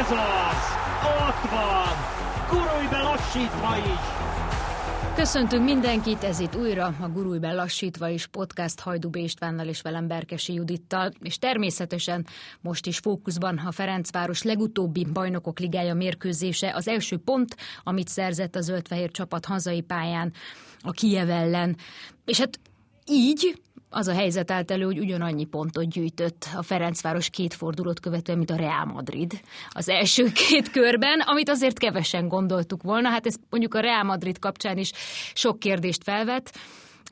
Ez az! Ott van! Gurulj be lassítva is! Köszöntünk mindenkit, ez itt újra a Gurulj lassítva is podcast Hajdú B. Istvánnal és velem Berkesi Judittal, és természetesen most is fókuszban a Ferencváros legutóbbi bajnokok ligája mérkőzése, az első pont, amit szerzett a zöldfehér csapat hazai pályán a Kiev ellen. És hát így az a helyzet állt elő, hogy ugyanannyi pontot gyűjtött a Ferencváros két fordulót követően, mint a Real Madrid az első két körben, amit azért kevesen gondoltuk volna. Hát ez mondjuk a Real Madrid kapcsán is sok kérdést felvet.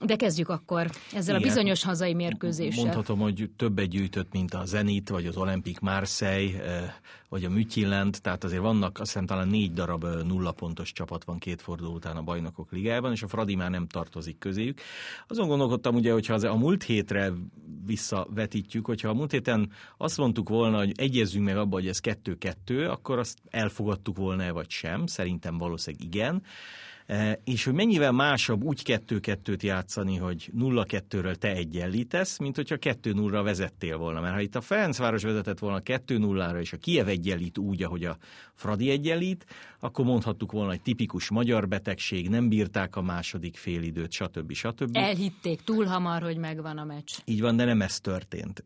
De kezdjük akkor ezzel Igen. a bizonyos hazai mérkőzéssel. Mondhatom, hogy többet gyűjtött, mint a Zenit, vagy az Olympic Marseille, eh, vagy a Mütyilland, tehát azért vannak, azt hiszem talán négy darab eh, nulla pontos csapat van két forduló után a bajnokok ligájában, és a Fradi már nem tartozik közéjük. Azon gondolkodtam ugye, hogyha az a múlt hétre visszavetítjük, hogyha a múlt héten azt mondtuk volna, hogy egyezzünk meg abba, hogy ez kettő-kettő, akkor azt elfogadtuk volna vagy sem, szerintem valószínűleg igen. E, és hogy mennyivel másabb úgy kettő-kettőt játszani, hogy 0-2-ről te egyenlítesz, mint hogyha 2-0-ra vezettél volna. Mert ha itt a Ferencváros vezetett volna 2-0-ra, és a Kiev egyenlít úgy, ahogy a Fradi egyenlít, akkor mondhattuk volna, hogy tipikus magyar betegség, nem bírták a második félidőt, stb. stb. Elhitték túl hamar, hogy megvan a meccs. Így van, de nem ez történt.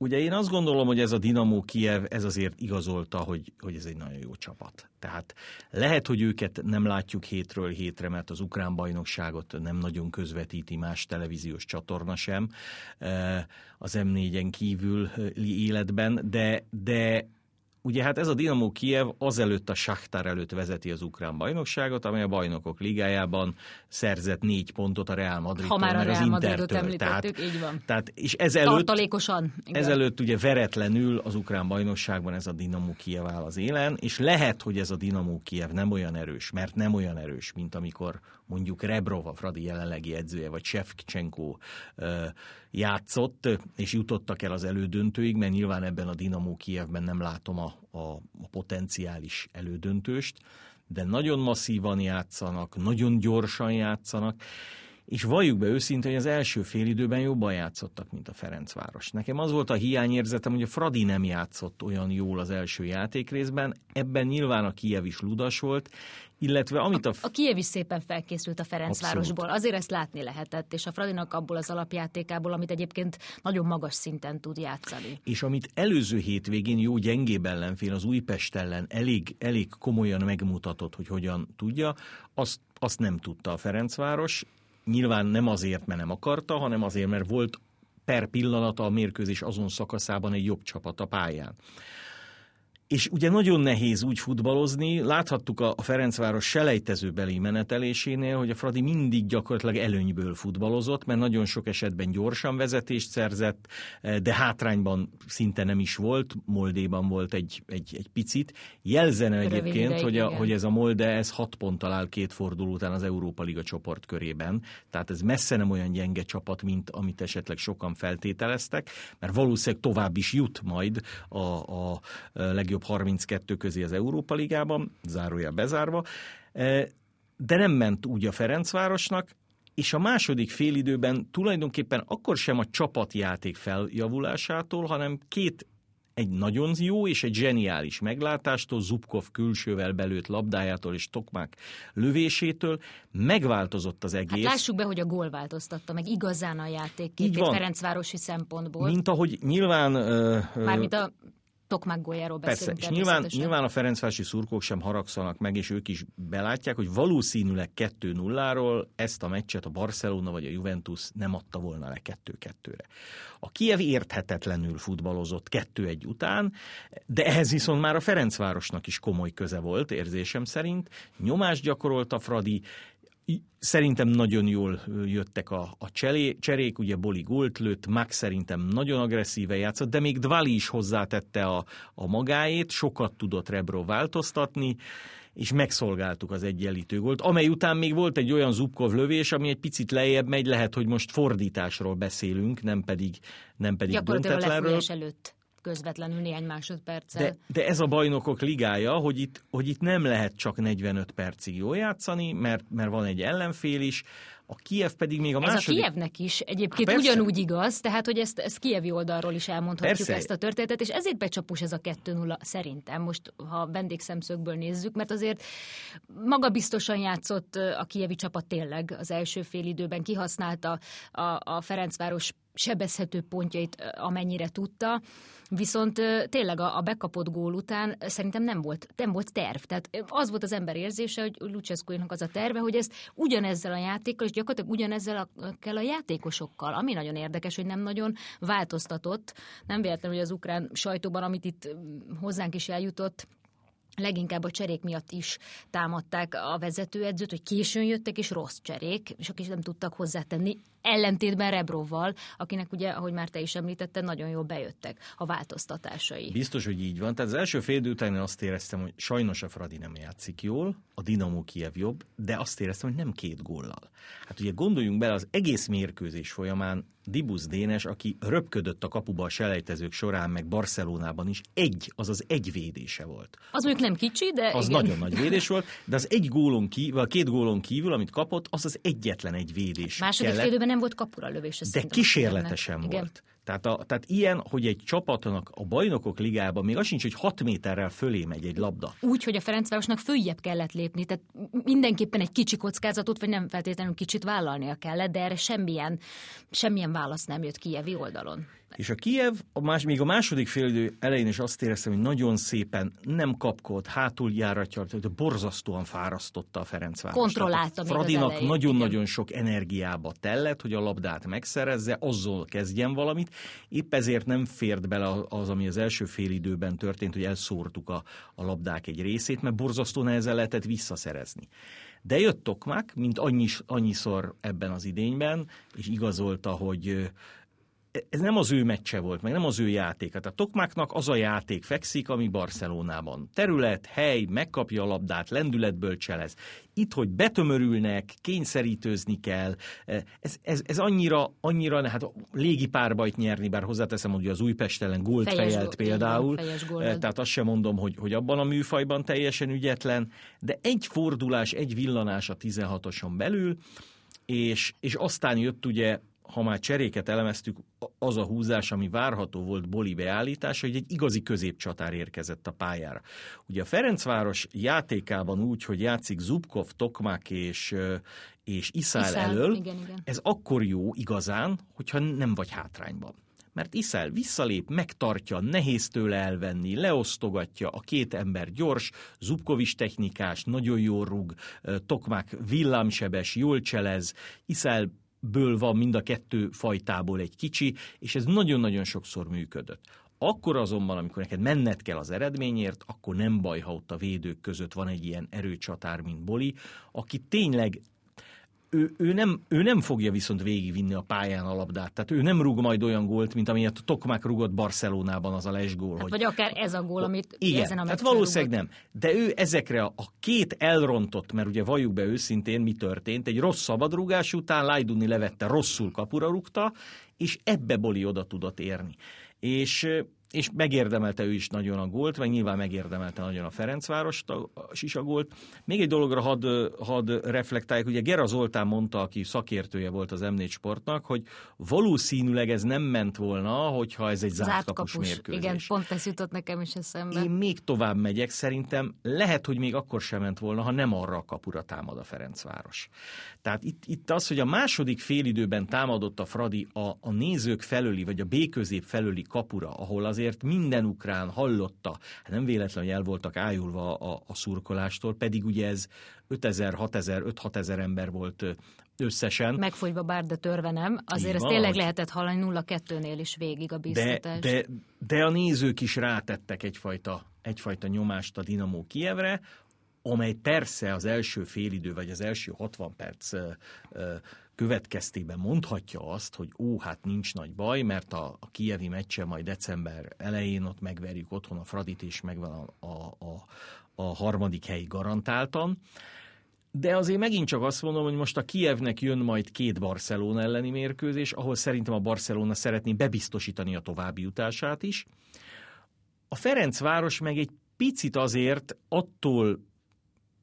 Ugye én azt gondolom, hogy ez a Dinamo Kiev, ez azért igazolta, hogy, hogy ez egy nagyon jó csapat. Tehát lehet, hogy őket nem látjuk hétről hétre, mert az ukrán bajnokságot nem nagyon közvetíti más televíziós csatorna sem az M4-en kívül életben, de, de Ugye hát ez a Dinamo Kiev azelőtt a Shakhtar előtt vezeti az ukrán bajnokságot, amely a bajnokok ligájában szerzett négy pontot a Real Madrid. Ha már a Real Madridot említettük, tehát, így van. Tehát, és ezelőtt, Tartalékosan. Igen. Ezelőtt ugye veretlenül az ukrán bajnokságban ez a Dinamo Kiev áll az élen, és lehet, hogy ez a Dinamo Kiev nem olyan erős, mert nem olyan erős, mint amikor mondjuk Rebrov, a Fradi jelenlegi edzője, vagy Shevchenko játszott, és jutottak el az elődöntőig, mert nyilván ebben a Dinamo Kievben nem látom a, a, a potenciális elődöntőst, de nagyon masszívan játszanak, nagyon gyorsan játszanak, és valljuk be őszintén, hogy az első fél időben jobban játszottak, mint a Ferencváros. Nekem az volt a hiányérzetem, hogy a Fradi nem játszott olyan jól az első játékrészben, ebben nyilván a Kiev is ludas volt, illetve amit a... A, a Kiev is szépen felkészült a Ferencvárosból, Abszolút. azért ezt látni lehetett, és a Fradinak abból az alapjátékából, amit egyébként nagyon magas szinten tud játszani. És amit előző hétvégén jó gyengébb ellenfél az Újpest ellen elég, elég komolyan megmutatott, hogy hogyan tudja, azt, azt nem tudta a Ferencváros, Nyilván nem azért, mert nem akarta, hanem azért, mert volt per pillanata a mérkőzés azon szakaszában egy jobb csapat a pályán. És ugye nagyon nehéz úgy futballozni, láthattuk a Ferencváros selejtezőbeli menetelésénél, hogy a Fradi mindig gyakorlatilag előnyből futballozott, mert nagyon sok esetben gyorsan vezetést szerzett, de hátrányban szinte nem is volt, Moldéban volt egy, egy, egy picit. Jelzene egyébként, hogy, a, hogy ez a Molde ez hat ponttal áll két forduló után az Európa Liga csoport körében, tehát ez messze nem olyan gyenge csapat, mint amit esetleg sokan feltételeztek, mert valószínűleg tovább is jut majd a, a legjobb legjobb 32 közé az Európa Ligában, zárója bezárva, e, de nem ment úgy a Ferencvárosnak, és a második félidőben tulajdonképpen akkor sem a csapatjáték feljavulásától, hanem két egy nagyon jó és egy zseniális meglátástól, Zubkov külsővel belőtt labdájától és Tokmák lövésétől megváltozott az egész. Hát lássuk be, hogy a gól változtatta meg igazán a játékképét Ferencvárosi szempontból. Mint ahogy nyilván... Mármint a Tokmak beszélünk. Persze, és nyilván, nyilván a Ferencvárosi szurkók sem haragszanak meg, és ők is belátják, hogy valószínűleg 2-0-ról ezt a meccset a Barcelona vagy a Juventus nem adta volna le 2-2-re. A Kiev érthetetlenül futballozott 2-1 után, de ehhez viszont már a Ferencvárosnak is komoly köze volt, érzésem szerint. Nyomást gyakorolt a Fradi, Szerintem nagyon jól jöttek a, a cselé, cserék, ugye Boli gólt lőtt, Max szerintem nagyon agresszíve játszott, de még Dvali is hozzátette a, a magáét, sokat tudott Rebro változtatni, és megszolgáltuk az egyenlítő gólt, amely után még volt egy olyan Zubkov lövés, ami egy picit lejjebb megy, lehet, hogy most fordításról beszélünk, nem pedig, nem pedig döntetlenről. előtt közvetlenül néhány másodperccel. De, de ez a bajnokok ligája, hogy itt, hogy itt nem lehet csak 45 percig jól játszani, mert, mert van egy ellenfél is, a Kiev pedig még a Ez második... a Kievnek is egyébként Há, ugyanúgy igaz, tehát hogy ezt, ezt Kievi oldalról is elmondhatjuk Persze. ezt a történetet, és ezért becsapós ez a 2-0 szerintem, most ha vendégszemszögből nézzük, mert azért maga biztosan játszott a Kievi csapat tényleg az első fél időben, kihasználta a, a Ferencváros sebezhető pontjait, amennyire tudta, viszont tényleg a, a bekapott gól után szerintem nem volt, nem volt terv. Tehát az volt az ember érzése, hogy lucescu az a terve, hogy ezt ugyanezzel a játékkal, és gyakorlatilag ugyanezzel a, kell a játékosokkal, ami nagyon érdekes, hogy nem nagyon változtatott. Nem véletlen, hogy az ukrán sajtóban, amit itt hozzánk is eljutott, leginkább a cserék miatt is támadták a vezetőedzőt, hogy későn jöttek, és rossz cserék, és akik nem tudtak hozzátenni ellentétben Rebrovval, akinek ugye, ahogy már te is említetted, nagyon jól bejöttek a változtatásai. Biztos, hogy így van. Tehát az első fél idő után én azt éreztem, hogy sajnos a Fradi nem játszik jól, a Dinamo Kiev jobb, de azt éreztem, hogy nem két góllal. Hát ugye gondoljunk bele, az egész mérkőzés folyamán Dibusz Dénes, aki röpködött a kapuba a selejtezők során, meg Barcelonában is, egy, azaz egy védése volt. Az mondjuk nem kicsi, de Az igen. nagyon nagy védés volt, de az egy gólon kívül, a két gólon kívül, amit kapott, az az egyetlen egy védés Második kellett. fél időben nem volt kapura lövés. De kísérletesen volt. Tehát, a, tehát ilyen, hogy egy csapatnak a bajnokok ligában még az sincs, hogy 6 méterrel fölé megy egy labda. Úgy, hogy a Ferencvárosnak följebb kellett lépni, tehát mindenképpen egy kicsi kockázatot, vagy nem feltétlenül kicsit vállalnia kellett, de erre semmilyen, semmilyen válasz nem jött Kijevi oldalon. És a Kiev, a más, még a második félidő elején is azt éreztem, hogy nagyon szépen nem kapkolt, hátul járatja, de borzasztóan fárasztotta a Ferencváros. Kontrollálta Fradinak nagyon-nagyon sok energiába tellett, hogy a labdát megszerezze, azzal kezdjen valamit. Épp ezért nem fért bele az, ami az első félidőben történt, hogy elszórtuk a, a labdák egy részét, mert borzasztó nehezen lehetett visszaszerezni. De jött Tokmák, mint annyis, annyiszor ebben az idényben, és igazolta, hogy ez nem az ő meccse volt, meg nem az ő játéka. Tehát Tokmáknak az a játék fekszik, ami Barcelonában. Terület, hely, megkapja a labdát, lendületből cselez. Itt, hogy betömörülnek, kényszerítőzni kell, ez, ez, ez annyira, annyira, hát légi párbajt nyerni, bár hozzáteszem, hogy az Újpest ellen gólt Fejes fejelt gól- például, fejes gól. tehát azt sem mondom, hogy, hogy abban a műfajban teljesen ügyetlen, de egy fordulás, egy villanás a 16-oson belül, és, és aztán jött ugye ha már cseréket elemeztük, az a húzás, ami várható volt Boli beállítása, hogy egy igazi középcsatár érkezett a pályára. Ugye a Ferencváros játékában úgy, hogy játszik Zubkov, Tokmak és, és Iszál, Iszál, elől, igen, igen. ez akkor jó igazán, hogyha nem vagy hátrányban. Mert Iszel visszalép, megtartja, nehéz tőle elvenni, leosztogatja, a két ember gyors, Zubkovics technikás, nagyon jól rúg, Tokmák villámsebes, jól cselez, Iszel ből van mind a kettő fajtából egy kicsi, és ez nagyon-nagyon sokszor működött. Akkor azonban, amikor neked menned kell az eredményért, akkor nem baj, ha ott a védők között van egy ilyen erőcsatár, mint Boli, aki tényleg ő, ő, nem, ő nem fogja viszont végigvinni a pályán a labdát. Tehát ő nem rúg majd olyan gólt, mint amilyet Tokmák rúgott Barcelonában az a lesgól. Hát hogy, vagy akár ez a gól, amit igen, ezen a tehát valószínűleg rúgott. nem. De ő ezekre a, a két elrontott, mert ugye valljuk be őszintén, mi történt, egy rossz szabadrúgás után Lajduni levette, rosszul kapura rúgta, és ebbe Boli oda tudott érni. És és megérdemelte ő is nagyon a gólt, meg nyilván megérdemelte nagyon a Ferencváros is a gólt. Még egy dologra hadd had reflektáljuk, ugye Gera Zoltán mondta, aki szakértője volt az M4 Sportnak, hogy valószínűleg ez nem ment volna, hogyha ez egy zárt, zárt kapus, kapus mérkőzés. Igen, pont ez jutott nekem is eszembe. Én még tovább megyek, szerintem lehet, hogy még akkor sem ment volna, ha nem arra a kapura támad a Ferencváros. Tehát itt, itt az, hogy a második félidőben támadott a Fradi a, a nézők felőli, vagy a B közép felőli kapura, ahol azért minden ukrán hallotta, hát nem véletlen, hogy el voltak ájulva a, a szurkolástól, pedig ugye ez 5000, 6000, 5-6 ezer ember volt összesen. Megfogyva bár, de törve nem. Azért ezt tényleg lehetett hallani 0-2-nél is végig a biztatás. De, de, de a nézők is rátettek egyfajta, egyfajta nyomást a Dinamo Kievre, amely persze az első félidő, vagy az első 60 perc következtében mondhatja azt, hogy ó, hát nincs nagy baj, mert a, a kievi meccse majd december elején ott megverjük otthon a Fradit, és megvan a, a, a, a harmadik hely garantáltan. De azért megint csak azt mondom, hogy most a Kievnek jön majd két Barcelona elleni mérkőzés, ahol szerintem a Barcelona szeretné bebiztosítani a további jutását is. A Ferencváros meg egy picit azért attól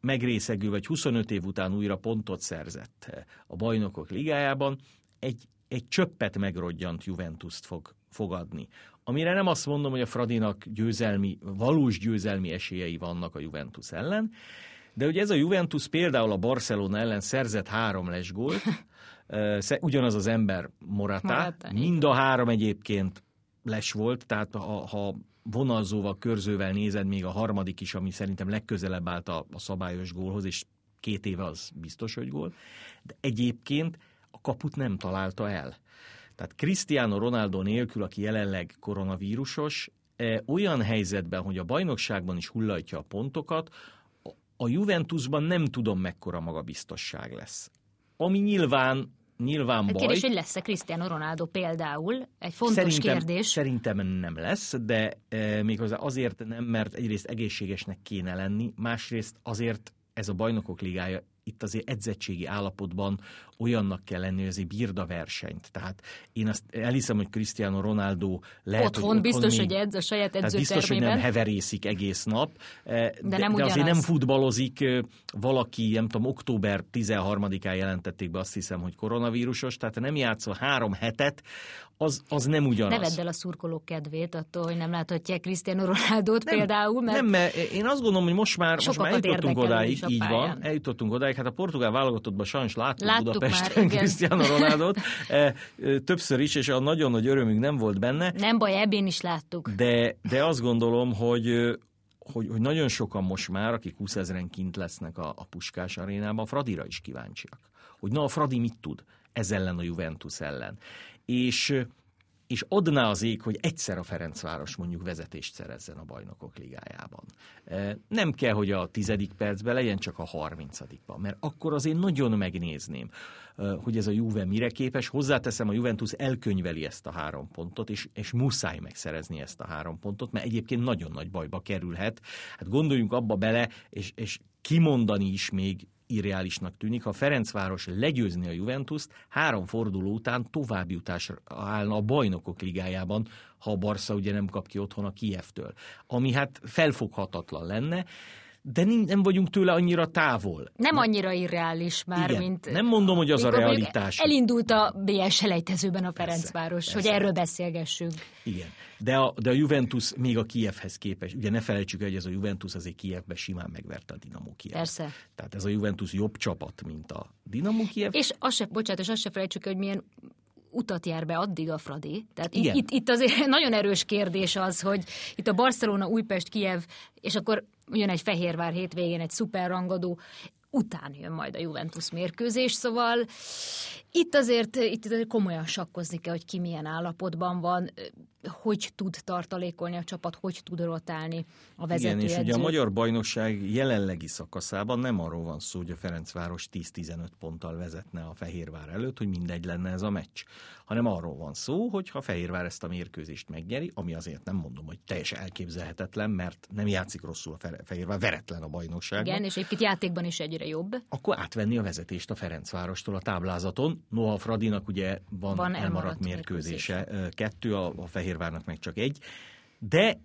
megrészegül, vagy 25 év után újra pontot szerzett a bajnokok ligájában, egy, egy csöppet megrodjant Juventus-t fog fogadni. Amire nem azt mondom, hogy a Fradinak győzelmi, valós győzelmi esélyei vannak a Juventus ellen, de ugye ez a Juventus például a Barcelona ellen szerzett három lesgólt, ugyanaz az ember Morata, Morata mind a három egyébként les volt, tehát ha, ha vonalzóval, körzővel nézed, még a harmadik is, ami szerintem legközelebb állt a, a szabályos gólhoz, és két éve az biztos, hogy gól, de egyébként a kaput nem találta el. Tehát Cristiano Ronaldo nélkül, aki jelenleg koronavírusos, e, olyan helyzetben, hogy a bajnokságban is hullatja a pontokat, a Juventusban nem tudom mekkora magabiztosság lesz. Ami nyilván nyilván baj. Kérdés, hogy lesz-e Cristiano Ronaldo például? Egy fontos szerintem, kérdés. Szerintem nem lesz, de e, méghozzá azért nem, mert egyrészt egészségesnek kéne lenni, másrészt azért ez a bajnokok ligája itt azért edzettségi állapotban olyannak kell lenni, hogy azért bírda versenyt. Tehát én azt elhiszem, hogy Cristiano Ronaldo lehet, otthon, hogy otthon biztos, még, hogy edz a saját edzőtermében. biztos, hogy nem heverészik egész nap, de, de, nem de azért nem futballozik valaki, nem tudom, október 13-án jelentették be azt hiszem, hogy koronavírusos, tehát nem játszol három hetet, az, az nem ugyanaz. Ne vedd el a szurkolók kedvét attól, hogy nem láthatják Cristiano Ronaldo-t nem, például. Mert nem, mert én azt gondolom, hogy most már, most már eljutottunk odáig, így van, eljutottunk odáig, hát a portugál válogatottban sajnos láttuk, láttuk Budapesten Cristiano Ronaldo-t e, e, többször is, és a nagyon nagy örömünk nem volt benne. Nem baj, ebben is láttuk. De, de azt gondolom, hogy hogy, hogy nagyon sokan most már, akik 20 ezeren kint lesznek a, a Puskás arénában, a Fradira is kíváncsiak. Hogy na a Fradi mit tud ez ellen a Juventus ellen és, és adná az ég, hogy egyszer a Ferencváros mondjuk vezetést szerezzen a bajnokok ligájában. E, nem kell, hogy a tizedik percben legyen, csak a harmincadikban, mert akkor azért nagyon megnézném, e, hogy ez a Juve mire képes. Hozzáteszem, a Juventus elkönyveli ezt a három pontot, és, és muszáj megszerezni ezt a három pontot, mert egyébként nagyon nagy bajba kerülhet. Hát gondoljunk abba bele, és, és kimondani is még irreálisnak tűnik, ha Ferencváros legyőzni a Juventus-t, három forduló után továbbjutásra állna a bajnokok ligájában, ha a Barca ugye nem kap ki otthon a Kievtől. Ami hát felfoghatatlan lenne, de nem vagyunk tőle annyira távol. Nem annyira irreális már, Igen. mint... Nem mondom, hogy az a realitás. Elindult a BS elejtezőben a Ferencváros, persze, hogy erről beszélgessünk. Igen. De a, de a Juventus még a Kievhez képes, ugye ne felejtsük hogy ez a Juventus azért Kievbe simán megverte a Dinamo Kiev. Persze. Tehát ez a Juventus jobb csapat, mint a Dinamo Kiev. És azt se, bocsánat, és azt se felejtsük, hogy milyen utat jár be addig a Fradi. Tehát Igen. Itt, itt azért nagyon erős kérdés az, hogy itt a Barcelona, Újpest, Kiev, és akkor jön egy Fehérvár hétvégén egy szuperrangadó, után jön majd a Juventus mérkőzés, szóval itt azért, itt azért komolyan sakkozni kell, hogy ki milyen állapotban van, hogy tud tartalékolni a csapat, hogy tud rotálni a vezető Igen, és ugye a magyar bajnokság jelenlegi szakaszában nem arról van szó, hogy a Ferencváros 10-15 ponttal vezetne a Fehérvár előtt, hogy mindegy lenne ez a meccs, hanem arról van szó, hogy ha Fehérvár ezt a mérkőzést megnyeri, ami azért nem mondom, hogy teljesen elképzelhetetlen, mert nem játszik rosszul a Fehérvár, veretlen a bajnokságban. Igen, és egy játékban is egyre jobb. Akkor átvenni a vezetést a Ferencvárostól a táblázaton. Noha Fradinak ugye van, van elmaradt, elmaradt mérkőzése, mérkőzése, kettő, a, a Fehérvárnak meg csak egy, de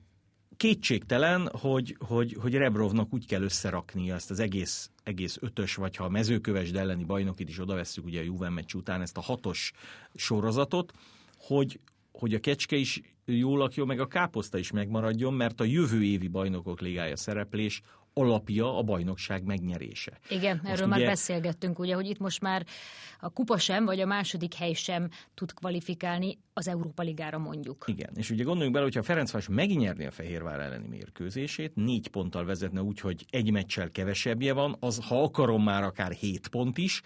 kétségtelen, hogy, hogy, hogy Rebrovnak úgy kell összeraknia ezt az egész, egész ötös, vagy ha a mezőköves elleni bajnokit is odavesszük ugye a Juven meccs után ezt a hatos sorozatot, hogy, hogy a kecske is jól lakjon, meg a káposzta is megmaradjon, mert a jövő évi bajnokok ligája szereplés alapja a bajnokság megnyerése. Igen, most erről ugye... már beszélgettünk, ugye, hogy itt most már a kupa sem, vagy a második hely sem tud kvalifikálni az Európa Ligára mondjuk. Igen, és ugye gondoljunk bele, hogyha Ferencváros megnyerni a Fehérvár elleni mérkőzését, négy ponttal vezetne úgy, hogy egy meccsel kevesebbje van, az ha akarom már akár hét pont is,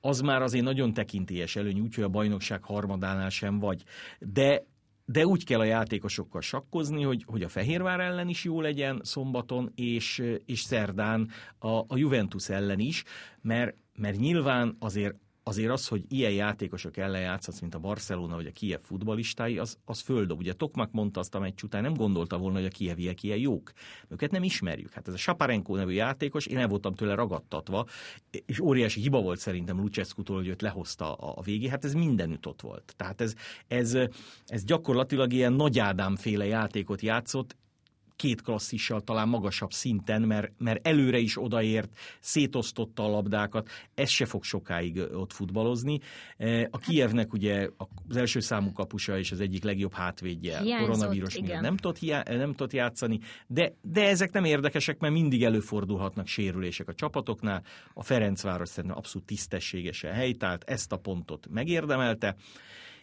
az már azért nagyon tekintélyes előny, úgyhogy a bajnokság harmadánál sem vagy. De de úgy kell a játékosokkal sakkozni, hogy, hogy a Fehérvár ellen is jó legyen szombaton, és, és szerdán a, a Juventus ellen is, mert, mert nyilván azért azért az, hogy ilyen játékosok ellen játszhatsz, mint a Barcelona vagy a Kiev futbalistái, az, az földob. Ugye Tokmak mondta azt a meccs után, nem gondolta volna, hogy a kieviek ilyen jók. Őket nem ismerjük. Hát ez a Saparenko nevű játékos, én el voltam tőle ragadtatva, és óriási hiba volt szerintem Lucescu-tól, hogy őt lehozta a, a végé. Hát ez mindenütt ott volt. Tehát ez, ez, ez gyakorlatilag ilyen Nagy Ádám féle játékot játszott, két klasszissal talán magasabb szinten, mert, mert előre is odaért, szétosztotta a labdákat, ez se fog sokáig ott futballozni. A Kievnek ugye az első számú kapusa és az egyik legjobb hátvédje Hiányzott, koronavírus igen. miatt nem tudott, hiá- nem tudott játszani, de, de ezek nem érdekesek, mert mindig előfordulhatnak sérülések a csapatoknál. A Ferencváros szerintem abszolút tisztességesen helytált, ezt a pontot megérdemelte,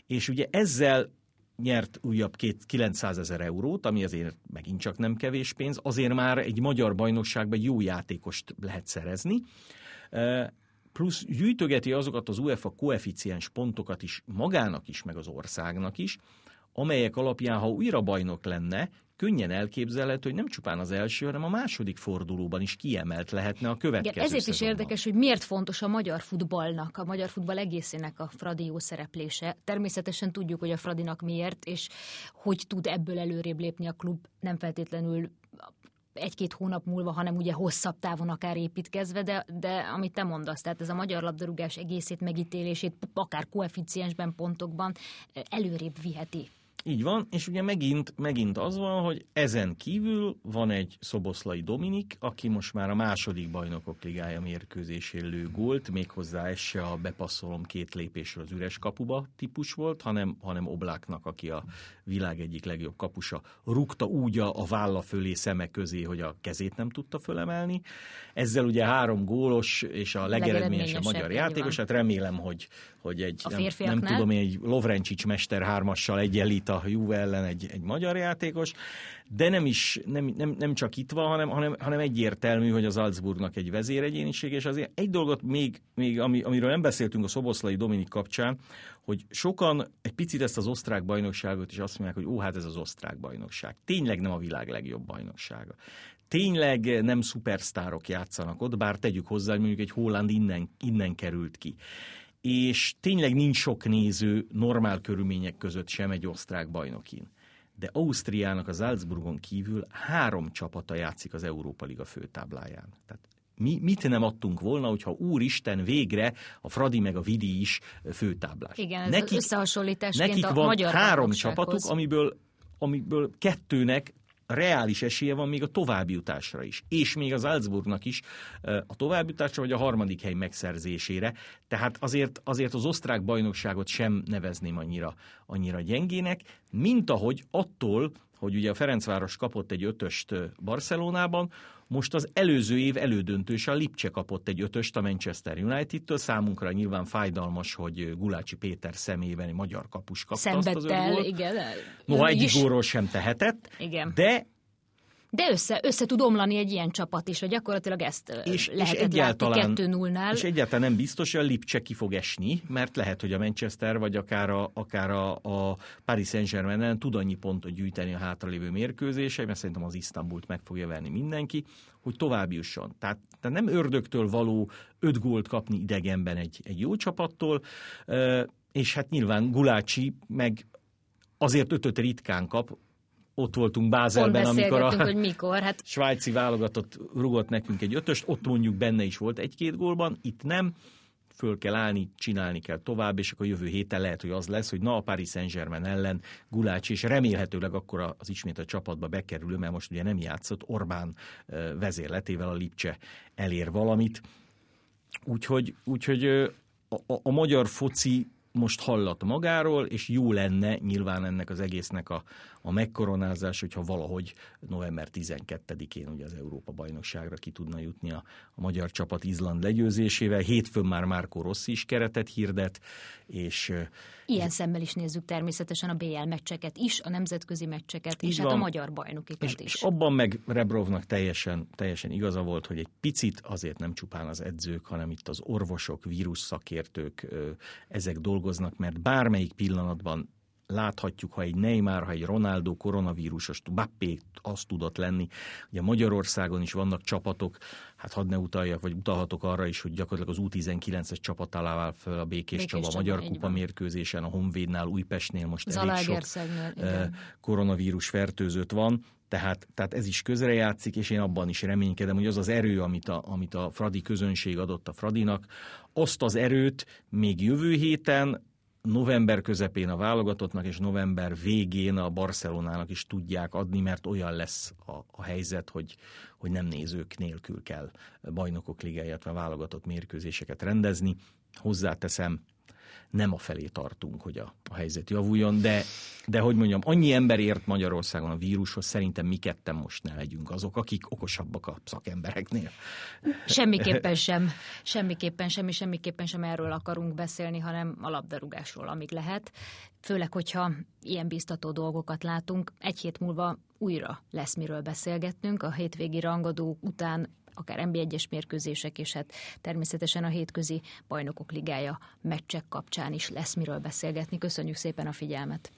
és ugye ezzel nyert újabb két, 900 ezer eurót, ami azért megint csak nem kevés pénz, azért már egy magyar bajnokságban jó játékost lehet szerezni. Plusz gyűjtögeti azokat az UEFA koeficiens pontokat is magának is, meg az országnak is, amelyek alapján, ha újra bajnok lenne, könnyen elképzelhető, hogy nem csupán az első, hanem a második fordulóban is kiemelt lehetne a következő Igen, ezért is szezonban. érdekes, hogy miért fontos a magyar futballnak, a magyar futball egészének a Fradi jó szereplése. Természetesen tudjuk, hogy a Fradinak miért, és hogy tud ebből előrébb lépni a klub, nem feltétlenül egy-két hónap múlva, hanem ugye hosszabb távon akár építkezve, de, de amit te mondasz, tehát ez a magyar labdarúgás egészét, megítélését, akár koeficiensben, pontokban előrébb viheti. Így van, és ugye megint, megint az van, hogy ezen kívül van egy Szoboszlai Dominik, aki most már a második bajnokok ligája mérkőzésén lő gólt, méghozzá ez se a bepasszolom két lépésről az üres kapuba típus volt, hanem, hanem Obláknak, aki a világ egyik legjobb kapusa, rúgta úgy a, a válla fölé szeme közé, hogy a kezét nem tudta fölemelni. Ezzel ugye három gólos és a legeredményesebb magyar játékos, hát remélem, hogy, hogy egy, a nem, nem tudom, egy Lovrencsics mester hármassal egyenlít a Juve ellen egy, egy magyar játékos, de nem is, nem, nem, nem csak itt van, hanem, hanem, hanem egyértelmű, hogy az Salzburgnak egy vezéregyéniség, és azért egy dolgot még, még ami, amiről nem beszéltünk a Szoboszlai Dominik kapcsán, hogy sokan egy picit ezt az osztrák bajnokságot is azt mondják, hogy ó, hát ez az osztrák bajnokság. Tényleg nem a világ legjobb bajnoksága. Tényleg nem szupersztárok játszanak ott, bár tegyük hozzá, hogy mondjuk egy Holland innen, innen került ki és tényleg nincs sok néző normál körülmények között sem egy osztrák bajnokin. De Ausztriának az Salzburgon kívül három csapata játszik az Európa Liga főtábláján. Tehát mi mit nem adtunk volna, hogyha úristen végre a Fradi meg a Vidi is főtáblás. Igen, ez nekik, összehasonlításként nekik a van magyar három csapatuk, amiből, amiből kettőnek reális esélye van még a továbbjutásra is, és még az Salzburgnak is a továbbjutásra, vagy a harmadik hely megszerzésére. Tehát azért, azért az osztrák bajnokságot sem nevezném annyira, annyira gyengének, mint ahogy attól, hogy ugye a Ferencváros kapott egy ötöst Barcelonában, most az előző év elődöntős a Lipcse kapott egy ötöst a Manchester United-től. Számunkra nyilván fájdalmas, hogy Gulácsi Péter szemében egy magyar kapus kapta Szenvedtel, azt az öt gólt. igen. Noha egyik gólról sem tehetett, igen. de de össze, össze tud omlani egy ilyen csapat is, vagy gyakorlatilag ezt és, lehetett és egyáltalán, látni 2-0-nál. És egyáltalán nem biztos, hogy a Lipcse ki fog esni, mert lehet, hogy a Manchester, vagy akár a, akár a, a Paris Saint-Germain tud annyi pontot gyűjteni a hátralévő mérkőzése, mert szerintem az Isztambult meg fogja venni mindenki, hogy tovább jusson. Tehát, tehát nem ördögtől való öt gólt kapni idegenben egy, egy jó csapattól, és hát nyilván Gulácsi meg azért ötöt ritkán kap, ott voltunk Bázelben, amikor a hogy mikor, hát... svájci válogatott rugott nekünk egy ötöst, ott mondjuk benne is volt egy-két gólban, itt nem, föl kell állni, csinálni kell tovább, és akkor jövő héten lehet, hogy az lesz, hogy na a Paris Saint-Germain ellen Gulács, és remélhetőleg akkor az ismét a csapatba bekerülő, mert most ugye nem játszott, Orbán vezérletével a Lipcse elér valamit. Úgyhogy, úgyhogy a, a, a magyar foci most hallat magáról, és jó lenne nyilván ennek az egésznek a, a megkoronázás, hogyha valahogy november 12-én ugye az Európa bajnokságra ki tudna jutni a, a magyar csapat Izland legyőzésével. Hétfőn már Márko Rossi is keretet hirdet, és Ilyen szemmel is nézzük természetesen a BL meccseket is, a nemzetközi meccseket, és hát a magyar bajnokikat és, is. És abban meg Rebrovnak teljesen, teljesen igaza volt, hogy egy picit azért nem csupán az edzők, hanem itt az orvosok, vírus szakértők, ezek dolgoznak, mert bármelyik pillanatban láthatjuk, ha egy Neymar, ha egy Ronaldo koronavírusos, Bappé azt tudott lenni. Ugye Magyarországon is vannak csapatok, hát hadd ne utaljak, vagy utalhatok arra is, hogy gyakorlatilag az U19-es csapat alá fel a Békés, Békés Csaba, a Magyar Kupa mérkőzésen, a Honvédnál, Újpestnél most elég sok koronavírus fertőzött van. Tehát, tehát ez is közrejátszik, és én abban is reménykedem, hogy az az erő, amit a, amit a Fradi közönség adott a Fradinak, azt az erőt még jövő héten november közepén a válogatottnak és november végén a Barcelonának is tudják adni, mert olyan lesz a, a helyzet, hogy, hogy nem nézők nélkül kell bajnokok ligáját, illetve válogatott mérkőzéseket rendezni. Hozzáteszem, nem a felé tartunk, hogy a, a helyzet javuljon, de, de hogy mondjam, annyi ember ért Magyarországon a vírushoz, szerintem mi ketten most ne legyünk azok, akik okosabbak a szakembereknél. Semmiképpen sem, semmiképpen semmi, semmiképpen sem erről akarunk beszélni, hanem a labdarúgásról, amíg lehet. Főleg, hogyha ilyen biztató dolgokat látunk, egy hét múlva újra lesz miről beszélgetnünk. A hétvégi rangadó után akár NB1-es mérkőzések, és hát természetesen a hétközi bajnokok ligája meccsek kapcsán is lesz miről beszélgetni. Köszönjük szépen a figyelmet!